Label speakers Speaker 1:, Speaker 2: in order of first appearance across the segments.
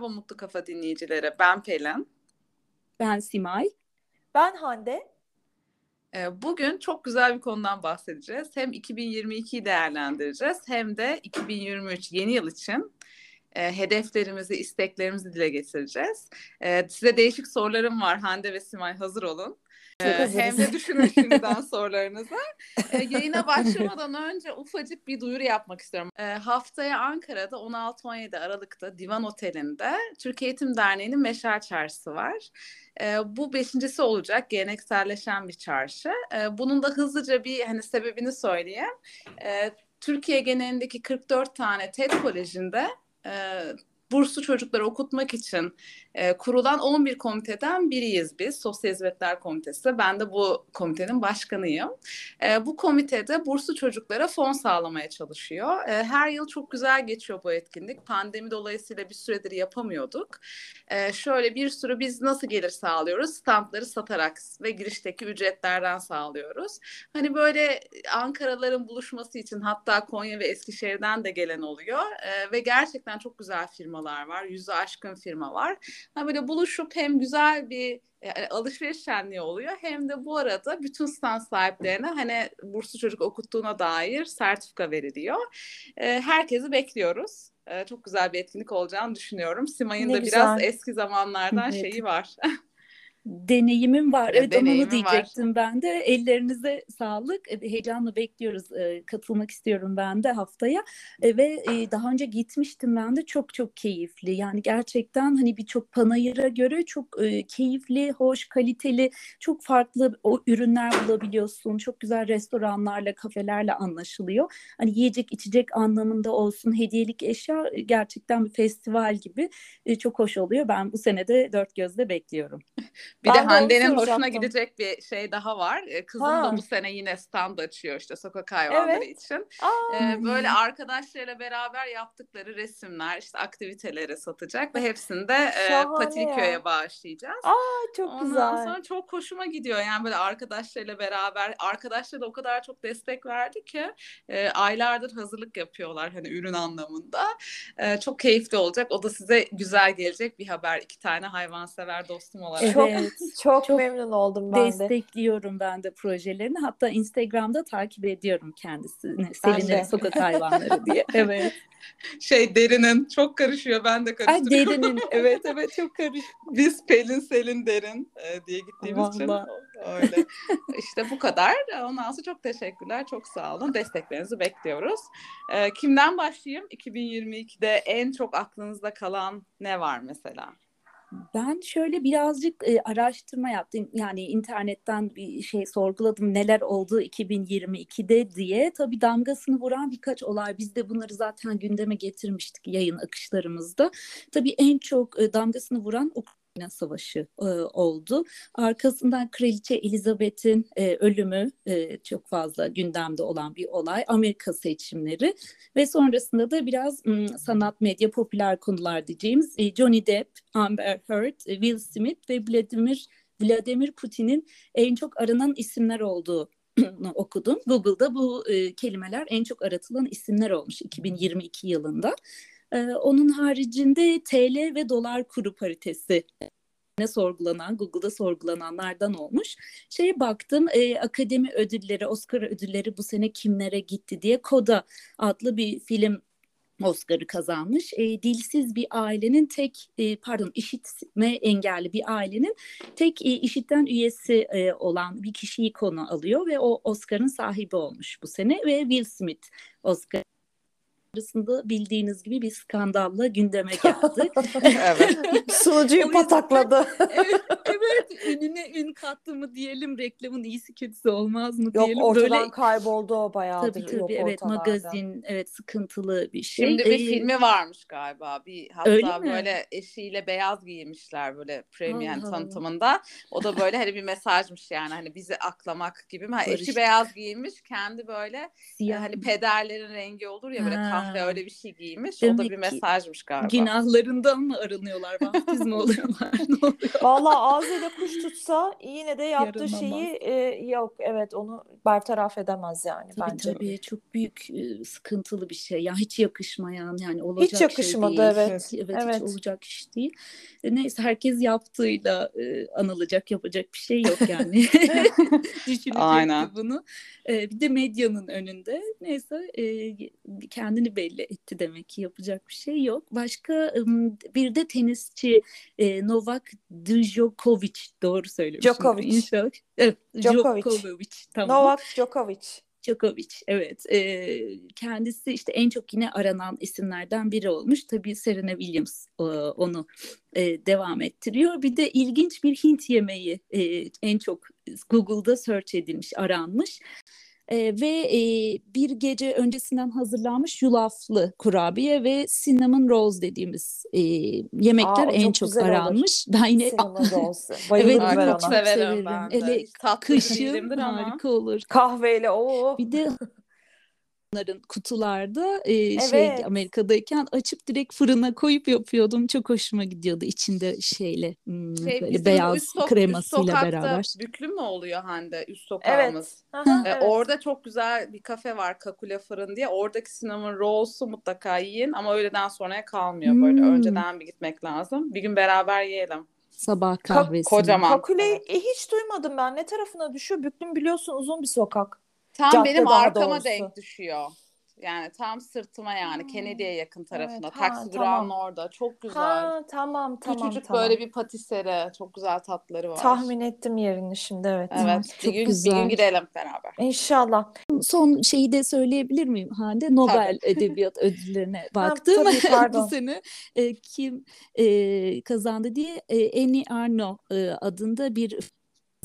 Speaker 1: Merhaba Mutlu Kafa dinleyicileri. Ben Pelin.
Speaker 2: Ben Simay.
Speaker 3: Ben Hande.
Speaker 1: Ee, bugün çok güzel bir konudan bahsedeceğiz. Hem 2022'yi değerlendireceğiz hem de 2023 yeni yıl için e, hedeflerimizi, isteklerimizi dile getireceğiz. E, size değişik sorularım var. Hande ve Simay hazır olun. Ee, hem de düşünün şimdiden sorularınızı. Ee, yayına başlamadan önce ufacık bir duyuru yapmak istiyorum. Ee, haftaya Ankara'da 16-17 Aralık'ta Divan Oteli'nde Türkiye Eğitim Derneği'nin Meşer Çarşısı var. Ee, bu beşincisi olacak gelenekselleşen bir çarşı. Ee, bunun da hızlıca bir hani sebebini söyleyeyim. Ee, Türkiye genelindeki 44 tane TED Koleji'nde e, burslu çocukları okutmak için e, kurulan 11 komiteden biriyiz biz. Sosyal Hizmetler Komitesi. Ben de bu komitenin başkanıyım. E, bu komitede burslu çocuklara fon sağlamaya çalışıyor. E, her yıl çok güzel geçiyor bu etkinlik. Pandemi dolayısıyla bir süredir yapamıyorduk. Şöyle bir sürü biz nasıl gelir sağlıyoruz? Standları satarak ve girişteki ücretlerden sağlıyoruz. Hani böyle Ankaraların buluşması için hatta Konya ve Eskişehir'den de gelen oluyor. Ve gerçekten çok güzel firmalar var. Yüzü aşkın firma var. Ha böyle buluşup hem güzel bir yani alışveriş şenliği oluyor hem de bu arada bütün stand sahiplerine hani burslu çocuk okuttuğuna dair sertifika veriliyor. E, herkesi bekliyoruz. E, çok güzel bir etkinlik olacağını düşünüyorum. Simay'ın da güzel. biraz eski zamanlardan evet. şeyi var.
Speaker 2: deneyimim var. Evet, evet onu diyecektim var. ben de. Ellerinize sağlık. E, heyecanla bekliyoruz. E, katılmak istiyorum ben de haftaya. E, ve daha önce gitmiştim ben de. Çok çok keyifli. Yani gerçekten hani birçok panayıra göre çok keyifli, hoş, kaliteli, çok farklı o ürünler bulabiliyorsun. Çok güzel restoranlarla, kafelerle anlaşılıyor. Hani yiyecek, içecek anlamında olsun, hediyelik eşya gerçekten bir festival gibi çok hoş oluyor. Ben bu sene de dört gözle bekliyorum.
Speaker 1: Bir ben de Hande'nin hoşuna gidecek bir şey daha var. Kızım ha. da bu sene yine stand açıyor işte sokak hayvanları evet. için. Ee, böyle arkadaşlarıyla beraber yaptıkları resimler, işte aktiviteleri satacak ve hepsini de e, Patiköy'e bağışlayacağız.
Speaker 3: Aa çok
Speaker 1: Ondan
Speaker 3: güzel.
Speaker 1: Ondan sonra çok hoşuma gidiyor. Yani böyle arkadaşlarıyla beraber arkadaşlar da o kadar çok destek verdi ki e, aylardır hazırlık yapıyorlar hani ürün anlamında. E, çok keyifli olacak. O da size güzel gelecek bir haber. İki tane hayvansever dostum olarak.
Speaker 3: Çok Evet. çok, çok memnun oldum ben
Speaker 2: destekliyorum de. Destekliyorum ben de projelerini. Hatta Instagram'da takip ediyorum kendisini. Selin'in sokak hayvanları diye. Evet.
Speaker 1: Şey derinin çok karışıyor. Ben de karıştırıyorum.
Speaker 2: Ay derinin. Evet evet çok karışıyor.
Speaker 1: Biz Pelin Selin derin e, diye gittiğimiz Vallahi. için öyle. İşte bu kadar. Ondan sonra çok teşekkürler. Çok sağ olun. Desteklerinizi bekliyoruz. E, kimden başlayayım? 2022'de en çok aklınızda kalan ne var mesela?
Speaker 2: Ben şöyle birazcık e, araştırma yaptım. Yani internetten bir şey sorguladım neler oldu 2022'de diye. Tabii damgasını vuran birkaç olay. Biz de bunları zaten gündeme getirmiştik yayın akışlarımızda. Tabii en çok e, damgasını vuran Savaşı e, oldu. Arkasından Kraliçe Elizabeth'in e, ölümü e, çok fazla gündemde olan bir olay. Amerika seçimleri ve sonrasında da biraz m, sanat, medya, popüler konular diyeceğimiz e, Johnny Depp, Amber Heard, e, Will Smith ve Vladimir Vladimir Putin'in en çok aranan isimler olduğu okudum. Google'da bu e, kelimeler en çok aratılan isimler olmuş 2022 yılında. Ee, onun haricinde TL ve dolar kuru paritesi ne sorgulanan, Google'da sorgulananlardan olmuş. Şeye baktım, e, akademi ödülleri, Oscar ödülleri bu sene kimlere gitti diye Koda adlı bir film Oscar'ı kazanmış. E, dilsiz bir ailenin tek e, pardon işitme engelli bir ailenin tek e, işitten üyesi e, olan bir kişiyi konu alıyor ve o Oscar'ın sahibi olmuş bu sene ve Will Smith Oscar arasında bildiğiniz gibi bir skandalla gündeme geldi.
Speaker 3: evet. Sunucuyu patakladı.
Speaker 2: evet, evet. Ününe ün kattı mı diyelim reklamın iyisi kötüsü olmaz mı diyelim.
Speaker 3: Yok ortadan Böyle... kayboldu o bayağıdır.
Speaker 2: Tabii tabii
Speaker 3: yok
Speaker 2: evet
Speaker 3: ortalarda.
Speaker 2: magazin evet sıkıntılı bir şey.
Speaker 1: Şimdi bir ee, filmi varmış galiba. Bir hatta Öyle mi? böyle eşiyle beyaz giymişler böyle premium tanıtımında. O da böyle hani bir mesajmış yani hani bizi aklamak gibi mi? Eşi beyaz giymiş kendi böyle Siyah. hani pederlerin rengi olur ya böyle ha kahve öyle bir şey giymiş. Demek o da bir mesajmış galiba.
Speaker 2: Günahlarından mı arınıyorlar? Baptizma oluyorlar? ne oluyor?
Speaker 3: Valla ağzıyla kuş tutsa yine de yaptığı şeyi e, yok evet onu bertaraf edemez yani
Speaker 2: tabii,
Speaker 3: bence.
Speaker 2: Tabii çok büyük e, sıkıntılı bir şey. Yani hiç yakışmayan yani olacak
Speaker 3: hiç yakışmadı
Speaker 2: şey değil.
Speaker 3: evet.
Speaker 2: Evet,
Speaker 3: evet.
Speaker 2: hiç olacak iş değil. E, neyse herkes yaptığıyla e, anılacak yapacak bir şey yok yani. Düşünecekti
Speaker 1: Aynen.
Speaker 2: bunu. E, bir de medyanın önünde neyse e, kendini belli etti demek ki yapacak bir şey yok. Başka bir de tenisçi e, Novak Djokovic doğru söylemişim.
Speaker 3: Djokovic.
Speaker 2: İnşallah. Evet,
Speaker 3: Djokovic.
Speaker 2: Djokovic. Tamam.
Speaker 3: Novak Djokovic.
Speaker 2: Djokovic evet e, kendisi işte en çok yine aranan isimlerden biri olmuş tabii Serena Williams e, onu e, devam ettiriyor bir de ilginç bir Hint yemeği e, en çok Google'da search edilmiş aranmış e, ve e, bir gece öncesinden hazırlanmış yulaflı kurabiye ve cinnamon rolls dediğimiz e, yemekler
Speaker 3: Aa,
Speaker 2: en
Speaker 3: çok
Speaker 2: çok aranmış. Ben yine
Speaker 3: Cinnamon rolls. Bayılırım
Speaker 2: Evet,
Speaker 3: ben
Speaker 2: çok
Speaker 3: ona.
Speaker 1: severim ben de.
Speaker 2: Hele kışın harika olur.
Speaker 3: Kahveyle o.
Speaker 2: Bir de onların kutularda e, şey
Speaker 3: Evet.
Speaker 2: Amerika'dayken açıp direkt fırına koyup yapıyordum. Çok hoşuma gidiyordu içinde şeyle hmm,
Speaker 1: Şey,
Speaker 2: böyle beyaz
Speaker 1: üst sok- üst
Speaker 2: kremasıyla
Speaker 1: sokakta
Speaker 2: beraber.
Speaker 1: Büklü mü oluyor Hande? Üst
Speaker 3: Evet.
Speaker 1: sokağımız.
Speaker 3: Aha,
Speaker 1: E,
Speaker 3: evet.
Speaker 1: Orada çok güzel bir kafe var Kakule Fırın diye. Oradaki cinnamon rolls'u mutlaka yiyin ama öğleden sonraya kalmıyor böyle.
Speaker 2: Hmm.
Speaker 1: Önceden bir gitmek lazım. Bir gün beraber yiyelim.
Speaker 2: Sabah kahvesi.
Speaker 1: kocaman.
Speaker 3: Kakule
Speaker 1: Evet.
Speaker 3: e, hiç duymadım ben. Ne tarafına düşüyor? Büklüm biliyorsun uzun bir sokak.
Speaker 1: Tam
Speaker 3: Cadde
Speaker 1: benim arkama
Speaker 3: doğrusu.
Speaker 1: denk düşüyor. Yani tam sırtıma yani
Speaker 3: Hmm.
Speaker 1: Kennedy'ye yakın tarafına.
Speaker 3: Evet, ha,
Speaker 1: Taksi
Speaker 3: tamam.
Speaker 1: durağının orada. Çok güzel.
Speaker 3: Ha tamam tamam
Speaker 1: Küçücük
Speaker 3: tamam.
Speaker 1: böyle bir patiseri. Çok güzel tatları var.
Speaker 3: Tahmin ettim yerini şimdi evet.
Speaker 1: Evet.
Speaker 2: Çok
Speaker 1: bir gün bir
Speaker 2: güzel.
Speaker 1: gün gidelim beraber.
Speaker 3: İnşallah.
Speaker 2: Son şeyi de söyleyebilir miyim Hande? Nobel Edebiyat Ödüllerine baktım.
Speaker 3: tabii, pardon.
Speaker 2: Bu sene e, kim e, kazandı diye e, Annie Arno e, adında bir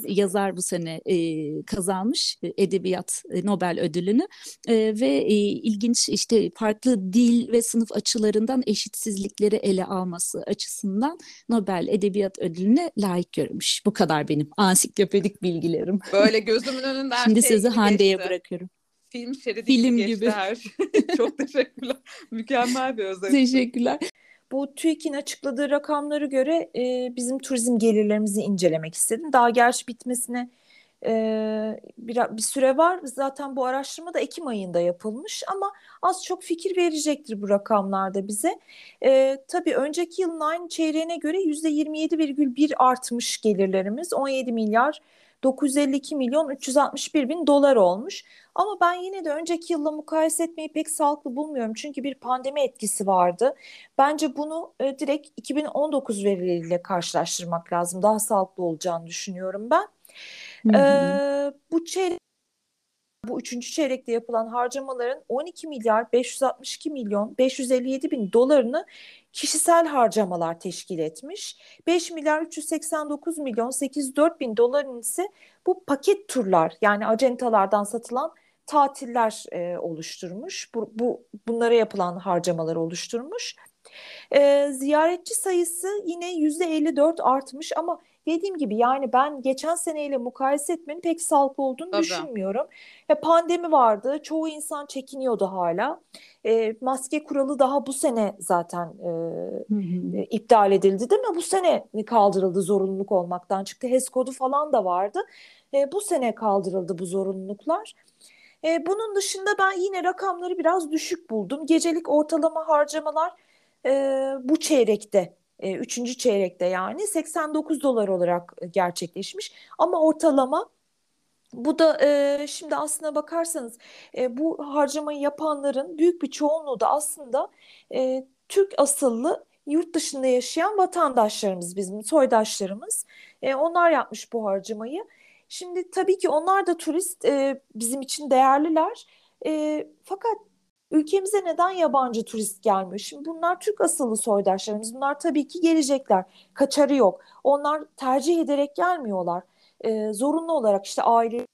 Speaker 2: yazar bu sene e, kazanmış e, edebiyat e, Nobel ödülünü E, ve e, ilginç işte farklı dil ve sınıf açılarından eşitsizlikleri ele alması açısından Nobel Edebiyat Ödülüne layık görmüş. Bu kadar benim ansiklopedik bilgilerim.
Speaker 1: Böyle gözümün önünden
Speaker 2: Şimdi
Speaker 1: şey
Speaker 2: sözü Hande'ye bırakıyorum.
Speaker 1: Film şeridi
Speaker 2: Film
Speaker 1: gibi
Speaker 2: gibi.
Speaker 1: şey. Çok teşekkürler. Mükemmel bir özet.
Speaker 2: Teşekkürler.
Speaker 3: Bu TÜİK'in açıkladığı rakamlara göre e, bizim turizm gelirlerimizi incelemek istedim. Daha gerçi bitmesine e, bir, bir süre var. Zaten bu araştırma da Ekim ayında yapılmış ama az çok fikir verecektir bu rakamlarda bize. E, tabii önceki yılın aynı çeyreğine göre %27,1 artmış gelirlerimiz. 17 milyar 952 milyon 361 bin dolar olmuş. Ama ben yine de önceki yılla mukayese etmeyi pek sağlıklı bulmuyorum. Çünkü bir pandemi etkisi vardı. Bence bunu e, direkt 2019 verileriyle karşılaştırmak lazım. Daha sağlıklı olacağını düşünüyorum ben.
Speaker 2: Hı hı.
Speaker 3: Ee, bu çeyrek bu üçüncü çeyrekte yapılan harcamaların 12 milyar 562 milyon 557 bin dolarını kişisel harcamalar teşkil etmiş. 5 milyar 389 milyon 804 bin doların ise bu paket turlar yani acentalardan satılan tatiller e, oluşturmuş. Bu, bu bunlara yapılan harcamalar oluşturmuş. E, ziyaretçi sayısı yine %54 artmış ama dediğim gibi yani ben geçen seneyle mukayese etmenin pek sağlıklı olduğunu
Speaker 1: Tabii.
Speaker 3: düşünmüyorum. Ya pandemi vardı, çoğu insan çekiniyordu hala. E, maske kuralı daha bu sene zaten e,
Speaker 2: Hı hı.
Speaker 3: e, iptal edildi değil mi? Bu sene kaldırıldı zorunluluk olmaktan çıktı. HES kodu falan da vardı. E, bu sene kaldırıldı bu zorunluluklar. E, bunun dışında ben yine rakamları biraz düşük buldum. Gecelik ortalama harcamalar e, bu çeyrekte, e, üçüncü çeyrekte yani 89 dolar olarak gerçekleşmiş. Ama ortalama bu da e, şimdi aslına bakarsanız e, bu harcamayı yapanların büyük bir çoğunluğu da aslında e, Türk asıllı yurt dışında yaşayan vatandaşlarımız, bizim soydaşlarımız. E, onlar yapmış bu harcamayı. Şimdi tabii ki onlar da turist, e, bizim için değerliler. E, fakat ülkemize neden yabancı turist gelmiyor? Şimdi bunlar Türk asıllı soydaşlarımız. Bunlar tabii ki gelecekler. Kaçarı yok. Onlar tercih ederek gelmiyorlar. E, zorunlu olarak işte aile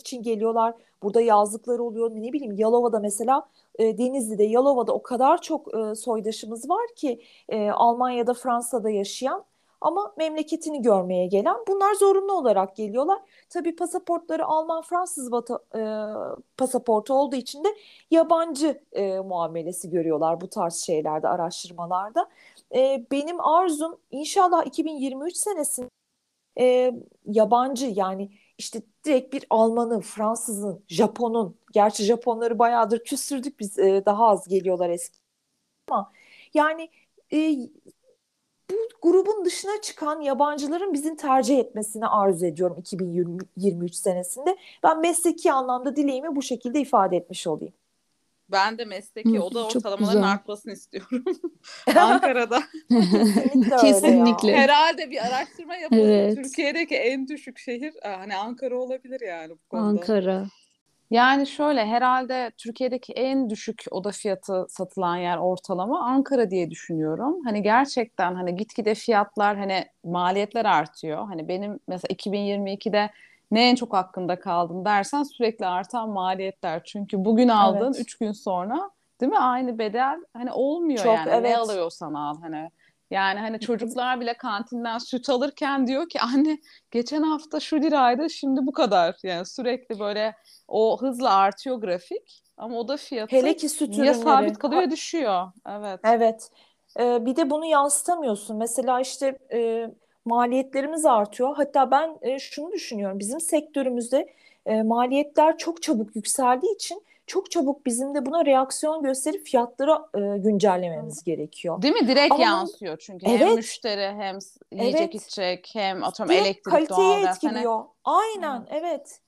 Speaker 3: için geliyorlar. Burada yazlıkları oluyor. Ne bileyim Yalova'da mesela e, Denizli'de, Yalova'da o kadar çok e, soydaşımız var ki e, Almanya'da, Fransa'da yaşayan ama memleketini görmeye gelen. Bunlar zorunlu olarak geliyorlar. Tabii pasaportları Alman, Fransız vata, e, pasaportu olduğu için de yabancı e, muamelesi görüyorlar bu tarz şeylerde, araştırmalarda. E, benim arzum inşallah 2023 senesinde e, yabancı yani işte direkt bir Alman'ın, Fransız'ın, Japon'un, gerçi Japonları bayağıdır küstürdük biz e, daha az geliyorlar eski ama yani e, grubun dışına çıkan yabancıların bizim tercih etmesini arzu ediyorum 2023 senesinde. Ben mesleki anlamda dileğimi bu şekilde ifade etmiş olayım.
Speaker 1: Ben de mesleki oda ortalamaların artmasını istiyorum. Ankara'da.
Speaker 3: Kesinlikle.
Speaker 2: Kesinlikle.
Speaker 1: Herhalde bir araştırma yapıldı. Evet. Türkiye'deki en düşük şehir hani Ankara olabilir yani bu konuda.
Speaker 2: Ankara.
Speaker 1: Yani şöyle herhalde Türkiye'deki en düşük oda fiyatı satılan yer ortalama Ankara diye düşünüyorum. Hani gerçekten hani gitgide fiyatlar hani maliyetler artıyor. Hani benim mesela 2022'de ne en çok hakkında kaldın dersen sürekli artan maliyetler. Çünkü bugün aldın evet. üç gün sonra değil mi aynı bedel hani olmuyor çok, yani evet. ne alıyorsan al hani. Yani hani çocuklar bile kantinden süt alırken diyor ki anne geçen hafta şu liraydı şimdi bu kadar. Yani sürekli böyle o hızla artıyor grafik ama o da fiyatı
Speaker 3: Hele ki süt
Speaker 1: ya sabit kalıyor ya düşüyor. Evet.
Speaker 3: Evet. Ee, bir de bunu yansıtamıyorsun. Mesela işte e, maliyetlerimiz artıyor. Hatta ben e, şunu düşünüyorum. Bizim sektörümüzde e, maliyetler çok çabuk yükseldiği için çok çabuk bizim de buna reaksiyon gösterip fiyatları e, güncellememiz gerekiyor.
Speaker 1: Değil mi? Direkt Ama, yansıyor çünkü evet, hem müşteri hem yiyecek evet, içecek hem atıyorum elektrik
Speaker 3: kaliteyi doğalgaz. etkiliyor. Hani... Aynen hmm. evet.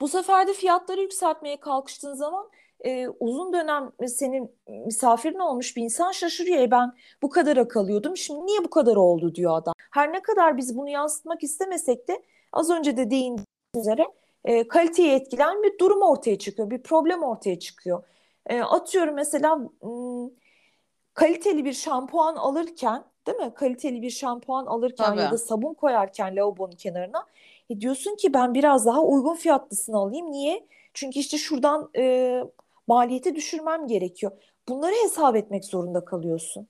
Speaker 3: Bu sefer de fiyatları yükseltmeye kalkıştığın zaman e, uzun dönem senin misafirin olmuş bir insan şaşırıyor. E ben bu kadara kalıyordum. Şimdi niye bu kadar oldu diyor adam. Her ne kadar biz bunu yansıtmak istemesek de az önce de değindiğim üzere e, kaliteyi etkilen bir durum ortaya çıkıyor. Bir problem ortaya çıkıyor. E, atıyorum mesela m, kaliteli bir şampuan alırken değil mi? Kaliteli bir şampuan alırken Tabii. ya da sabun koyarken lavabonun kenarına e, diyorsun ki ben biraz daha uygun fiyatlısını alayım. Niye? Çünkü işte şuradan e, maliyeti düşürmem gerekiyor. Bunları hesap etmek zorunda kalıyorsun.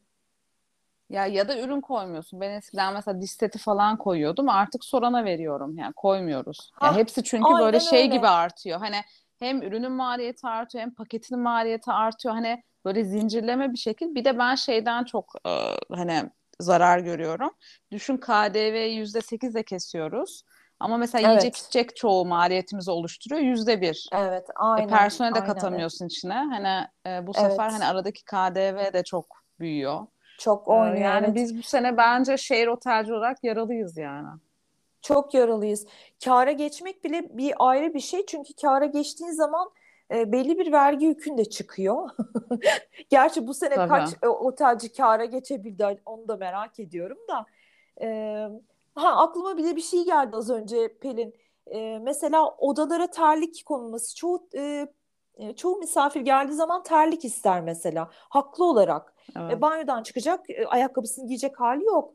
Speaker 1: Ya ya da ürün koymuyorsun. Ben eskiden mesela diş seti falan koyuyordum. Artık sorana veriyorum. Yani koymuyoruz. Ha, ya hepsi çünkü böyle şey öyle. gibi artıyor. Hani hem ürünün maliyeti artıyor hem paketinin maliyeti artıyor. Hani böyle zincirleme bir şekil. Bir de ben şeyden çok e, hani zarar görüyorum. Düşün KDV yüzde sekizle kesiyoruz. Ama mesela evet. yiyecek içecek çoğu maliyetimizi oluşturuyor. Yüzde bir.
Speaker 3: Evet aynen.
Speaker 1: E, personel de katamıyorsun evet. içine. Hani e, bu sefer evet. hani aradaki KDV de çok büyüyor.
Speaker 3: Çok oynuyor.
Speaker 1: Yani evet. biz bu sene bence şehir otelci olarak yaralıyız yani.
Speaker 3: Çok yaralıyız. Kâra geçmek bile bir ayrı bir şey. Çünkü kâra geçtiğin zaman e, belli bir vergi yükün de çıkıyor. Gerçi bu sene Tabii. kaç e, otelci kâra geçebildi onu da merak ediyorum da. E, ha aklıma bile bir şey geldi az önce Pelin. E, mesela odalara terlik konulması. Çoğu e, e çoğu misafir geldiği zaman terlik ister mesela. Haklı olarak. Evet. E, banyodan çıkacak, e, ayakkabısını giyecek hali yok.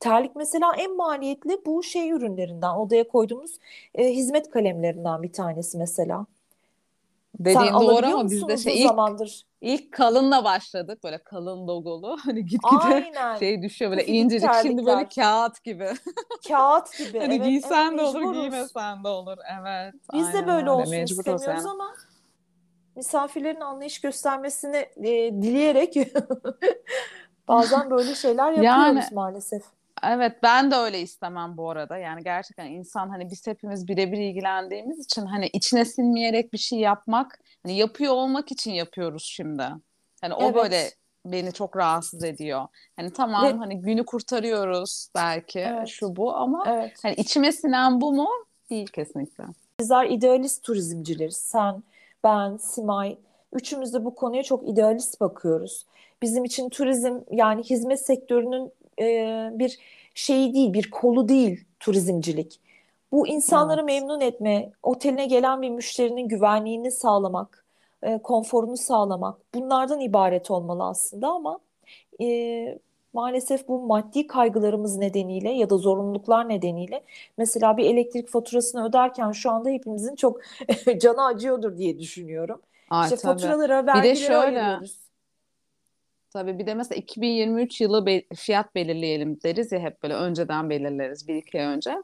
Speaker 3: Terlik mesela en maliyetli bu şey ürünlerinden, odaya koyduğumuz e, hizmet kalemlerinden bir tanesi mesela.
Speaker 1: Dediğin Sen doğru ama biz de şey ilk, zamandır? ilk kalınla başladık böyle kalın logolu hani gitgide şey düşüyor böyle Pufidik incecik terlikler. şimdi böyle kağıt gibi.
Speaker 3: Kağıt gibi.
Speaker 1: hani
Speaker 3: evet,
Speaker 1: giysen evet, de olur giymesen de olur evet.
Speaker 3: Biz de böyle olsun Mecbur istemiyoruz yani. ama misafirlerin anlayış göstermesini e, dileyerek bazen böyle şeyler yapıyoruz yani, maalesef.
Speaker 1: Evet ben de öyle istemem bu arada. Yani gerçekten insan hani biz hepimiz birebir ilgilendiğimiz için hani içine sinmeyerek bir şey yapmak hani yapıyor olmak için yapıyoruz şimdi. Hani o evet. böyle beni çok rahatsız ediyor. Hani tamam Ve... hani günü kurtarıyoruz belki evet. şu bu ama evet. hani içime sinen bu mu? Değil kesinlikle.
Speaker 3: Bizler idealist turizmcileriz. Sen ben, Simay, üçümüz de bu konuya çok idealist bakıyoruz. Bizim için turizm yani hizmet sektörünün e, bir şeyi değil, bir kolu değil turizmcilik. Bu insanları evet. memnun etme, oteline gelen bir müşterinin güvenliğini sağlamak, e, konforunu sağlamak bunlardan ibaret olmalı aslında ama e, maalesef bu maddi kaygılarımız nedeniyle ya da zorunluluklar nedeniyle mesela bir elektrik faturasını öderken şu anda hepimizin çok canı acıyordur diye düşünüyorum. Ay, işte tabii. faturalara, vergilere bir de şöyle, ayırıyoruz.
Speaker 1: Tabii bir de mesela 2023 yılı be- fiyat belirleyelim deriz ya hep böyle önceden belirleriz bir iki ay önce.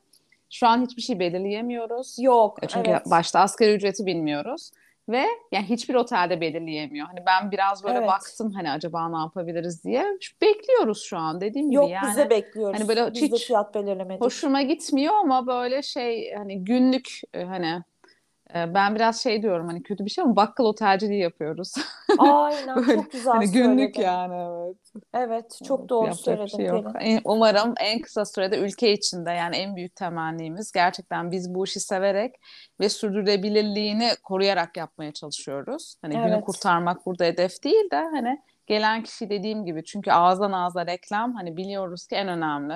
Speaker 1: Şu an hiçbir şey belirleyemiyoruz.
Speaker 3: Yok.
Speaker 1: E, çünkü evet. başta asgari ücreti bilmiyoruz. Ve yani hiçbir otelde belirleyemiyor. Hani ben biraz böyle
Speaker 3: Evet.
Speaker 1: baktım hani acaba ne yapabiliriz diye. Bekliyoruz şu an dediğim gibi
Speaker 3: Yok
Speaker 1: yani.
Speaker 3: bize bekliyoruz.
Speaker 1: hani böyle
Speaker 3: Biz de
Speaker 1: hiç
Speaker 3: fiyat belirlemedik.
Speaker 1: Hoşuma gitmiyor ama böyle şey hani günlük e, hani ben biraz şey diyorum hani kötü bir şey ama bakkal otelciliği yapıyoruz.
Speaker 3: Aynen
Speaker 1: Böyle,
Speaker 3: çok güzel
Speaker 1: Hani günlük
Speaker 3: söyledin.
Speaker 1: yani evet.
Speaker 3: Evet çok
Speaker 1: Evet,
Speaker 3: doğru
Speaker 1: bir
Speaker 3: söyledin
Speaker 1: şey yok. En- Umarım en kısa sürede ülke içinde yani en büyük temennimiz gerçekten biz bu işi severek ve sürdürülebilirliğini koruyarak yapmaya çalışıyoruz. Hani günü
Speaker 3: Evet.
Speaker 1: kurtarmak burada hedef değil de hani gelen kişi dediğim gibi çünkü ağızdan ağza reklam hani biliyoruz ki en önemli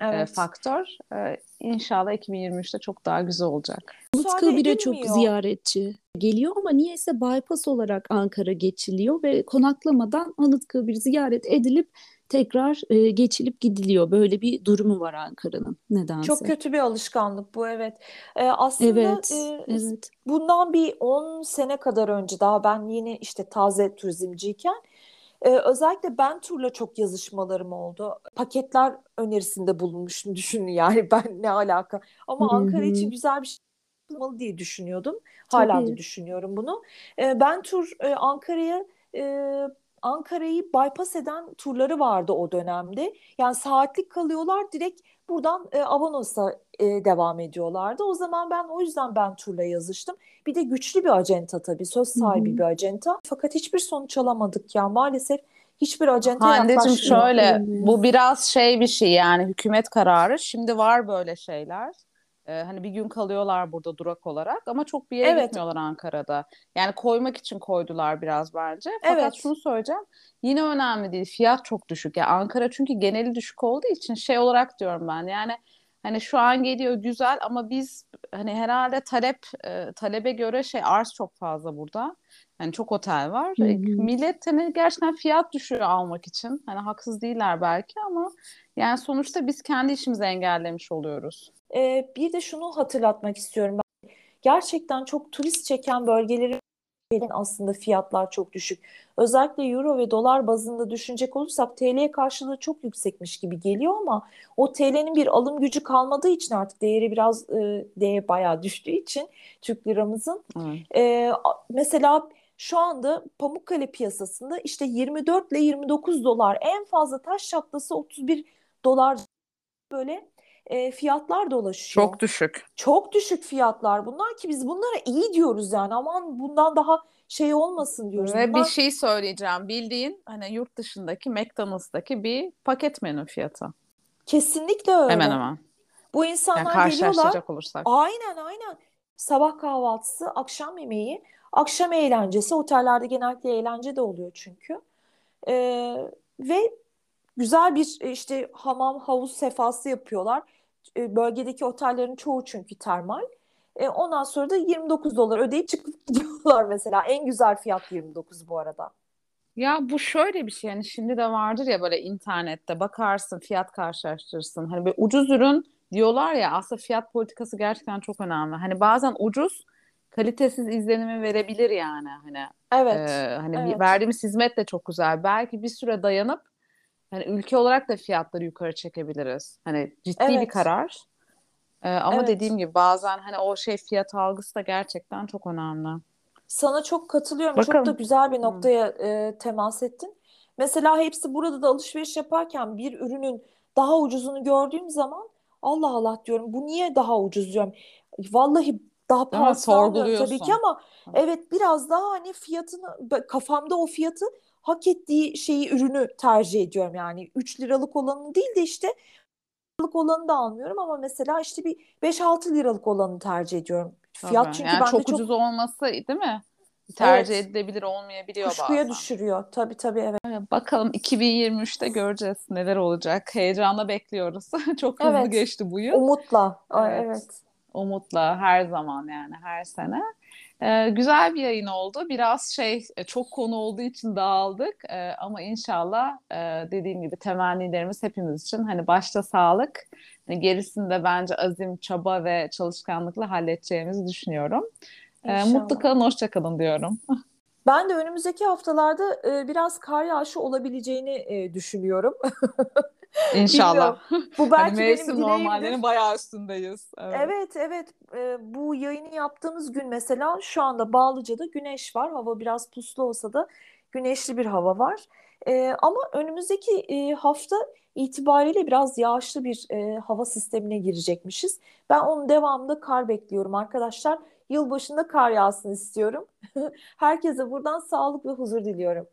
Speaker 1: e,
Speaker 3: Evet.
Speaker 1: faktör. E, İnşallah 2023'te çok daha güzel olacak.
Speaker 2: Anıtkabir'e çok ziyaretçi geliyor ama niyeyse bypass olarak Ankara geçiliyor ve konaklamadan Anıtkabir ziyaret edilip tekrar e, geçilip gidiliyor. Böyle bir durumu var Ankara'nın nedense.
Speaker 3: Çok kötü bir alışkanlık bu evet. Ee, aslında
Speaker 2: Evet,
Speaker 3: e,
Speaker 2: evet.
Speaker 3: bundan bir 10 sene kadar önce daha ben yeni işte taze turizmciyken e, özellikle ben turla çok yazışmalarım oldu. Paketler önerisinde bulunmuştum düşünün yani ben ne alaka. Ama Ankara için güzel bir şey yapılmalı diye düşünüyordum. Hala da
Speaker 2: Tabii.
Speaker 3: düşünüyorum bunu. E, ben tur e, Ankara'ya e, Ankara'yı bypass eden turları vardı o dönemde. Yani saatlik kalıyorlar direkt buradan e, Avanos'a e, devam ediyorlardı. O zaman ben o yüzden ben turla yazıştım. Bir de güçlü bir acenta tabii söz sahibi
Speaker 2: hı.
Speaker 3: bir acenta. Fakat hiçbir sonuç alamadık ya maalesef hiçbir acenta
Speaker 1: Hande'cim şöyle bu biraz şey bir şey yani hükümet kararı. Şimdi var böyle şeyler. Ee, hani bir gün kalıyorlar burada durak olarak ama çok bir yere
Speaker 3: Evet.
Speaker 1: gitmiyorlar Ankara'da. Yani koymak için koydular biraz bence. Fakat
Speaker 3: Evet.
Speaker 1: şunu söyleyeceğim. Yine önemli değil. Fiyat çok düşük. Yani Ankara çünkü geneli düşük olduğu için şey olarak diyorum ben. Yani hani şu an geliyor güzel ama biz hani herhalde talep e, talebe göre şey arz çok fazla burada. Yani çok otel var.
Speaker 2: Hı
Speaker 1: E,
Speaker 2: hı.
Speaker 1: Millet hani gerçekten fiyat düşüyor almak için. Hani haksız değiller belki ama yani sonuçta biz kendi işimizi engellemiş oluyoruz.
Speaker 3: E, bir de şunu hatırlatmak istiyorum ben. Gerçekten çok turist çeken bölgelerin aslında fiyatlar çok düşük. Özellikle euro ve dolar bazında düşünecek olursak TL'ye karşılığı çok yüksekmiş gibi geliyor ama o TL'nin bir alım gücü kalmadığı için artık değeri biraz e, değeri bayağı düştüğü için Türk liramızın
Speaker 1: Evet.
Speaker 3: e, mesela şu anda Pamukkale piyasasında işte 24 ile 29 dolar en fazla taş çatlası 31 dolar böyle e, fiyatlar dolaşıyor.
Speaker 1: Çok düşük.
Speaker 3: Çok düşük fiyatlar bunlar ki biz bunlara iyi diyoruz yani aman bundan daha şey olmasın diyoruz.
Speaker 1: Ve bir
Speaker 3: Bunlar
Speaker 1: şey söyleyeceğim. Bildiğin hani yurt dışındaki McDonald's'taki bir paket menü fiyatı.
Speaker 3: kesinlikle öyle.
Speaker 1: Hemen hemen.
Speaker 3: Bu
Speaker 1: Yani
Speaker 3: insanlar geliyorlar.
Speaker 1: karşılaştıracak olursak.
Speaker 3: Aynen aynen. Sabah kahvaltısı, akşam yemeği, akşam eğlencesi. Otellerde genellikle eğlence de oluyor çünkü. Ee, ve güzel bir e, işte hamam, havuz sefası yapıyorlar. E, bölgedeki otellerin çoğu çünkü termal. E, ondan sonra da 29 dolar ödeyip çıkıp gidiyorlar mesela. En güzel fiyat 29 bu arada.
Speaker 1: Ya bu şöyle bir şey yani şimdi de vardır ya böyle internette bakarsın fiyat karşılaştırırsın. Hani böyle ucuz ürün diyorlar ya aslında fiyat politikası gerçekten çok önemli. Hani bazen ucuz kalitesiz izlenimi verebilir yani hani
Speaker 3: Evet.
Speaker 1: Ee, hani
Speaker 3: Evet.
Speaker 1: verdiğimiz hizmet de çok güzel. Belki bir süre dayanıp hani ülke olarak da fiyatları yukarı çekebiliriz. Hani ciddi bir
Speaker 3: Evet.
Speaker 1: karar. Ee, ama
Speaker 3: Evet.
Speaker 1: dediğim gibi bazen hani o şey fiyat algısı da gerçekten çok önemli.
Speaker 3: Sana çok katılıyorum. Çok
Speaker 1: Bakalım.
Speaker 3: da güzel bir
Speaker 1: Hı.
Speaker 3: noktaya e, temas ettin. Mesela hepsi burada da alışveriş yaparken bir ürünün daha ucuzunu gördüğüm zaman Allah Allah diyorum bu niye daha ucuz diyorum. Vallahi daha pahalısını almıyorum tabii ki
Speaker 1: Sorguluyorsun.
Speaker 3: ama evet biraz daha hani fiyatını kafamda o fiyatı hak ettiği şeyi ürünü tercih ediyorum. Yani 3 liralık olanı değil de işte liralık olanı da almıyorum ama mesela işte bir 5-6 liralık olanı tercih ediyorum. Fiyat
Speaker 1: Tabii.
Speaker 3: çünkü
Speaker 1: Yani
Speaker 3: bende
Speaker 1: çok
Speaker 3: çok
Speaker 1: ucuz olması değil mi? Tercih
Speaker 3: Evet.
Speaker 1: edilebilir olmayabiliyor
Speaker 3: kuşkuya
Speaker 1: bazen.
Speaker 3: düşürüyor. Tabii tabii evet.
Speaker 1: Bakalım 2023'te göreceğiz neler olacak. Heyecanla bekliyoruz. Çok hızlı
Speaker 3: Evet.
Speaker 1: geçti bu yıl.
Speaker 3: Umutla.
Speaker 1: Evet.
Speaker 3: evet.
Speaker 1: Umutla her zaman yani her sene. Ee, güzel bir yayın oldu. Biraz şey e, çok konu olduğu için dağıldık. Ee, ama inşallah e, dediğim gibi temennilerimiz hepimiz için hani başta sağlık, hani gerisini de bence azim, çaba ve çalışkanlıkla halledeceğimizi düşünüyorum. Ee,
Speaker 3: İnşallah.
Speaker 1: mutlu kalın, hoşça kalın diyorum.
Speaker 3: Ben de önümüzdeki haftalarda e, biraz kar yağışı olabileceğini e, düşünüyorum.
Speaker 1: İnşallah.
Speaker 3: Bu belki
Speaker 1: hani mevsim normallerinin bayağı üstündeyiz. Evet.
Speaker 3: Evet evet Ee, bu yayını yaptığımız gün mesela şu anda Bağlıca'da güneş var. Hava biraz puslu olsa da güneşli bir hava var. Ee, ama önümüzdeki e, hafta itibariyle biraz yağışlı bir e, hava sistemine girecekmişiz. Ben onun devamında kar bekliyorum arkadaşlar. Yılbaşında kar yağsın istiyorum. Herkese buradan sağlık ve huzur diliyorum.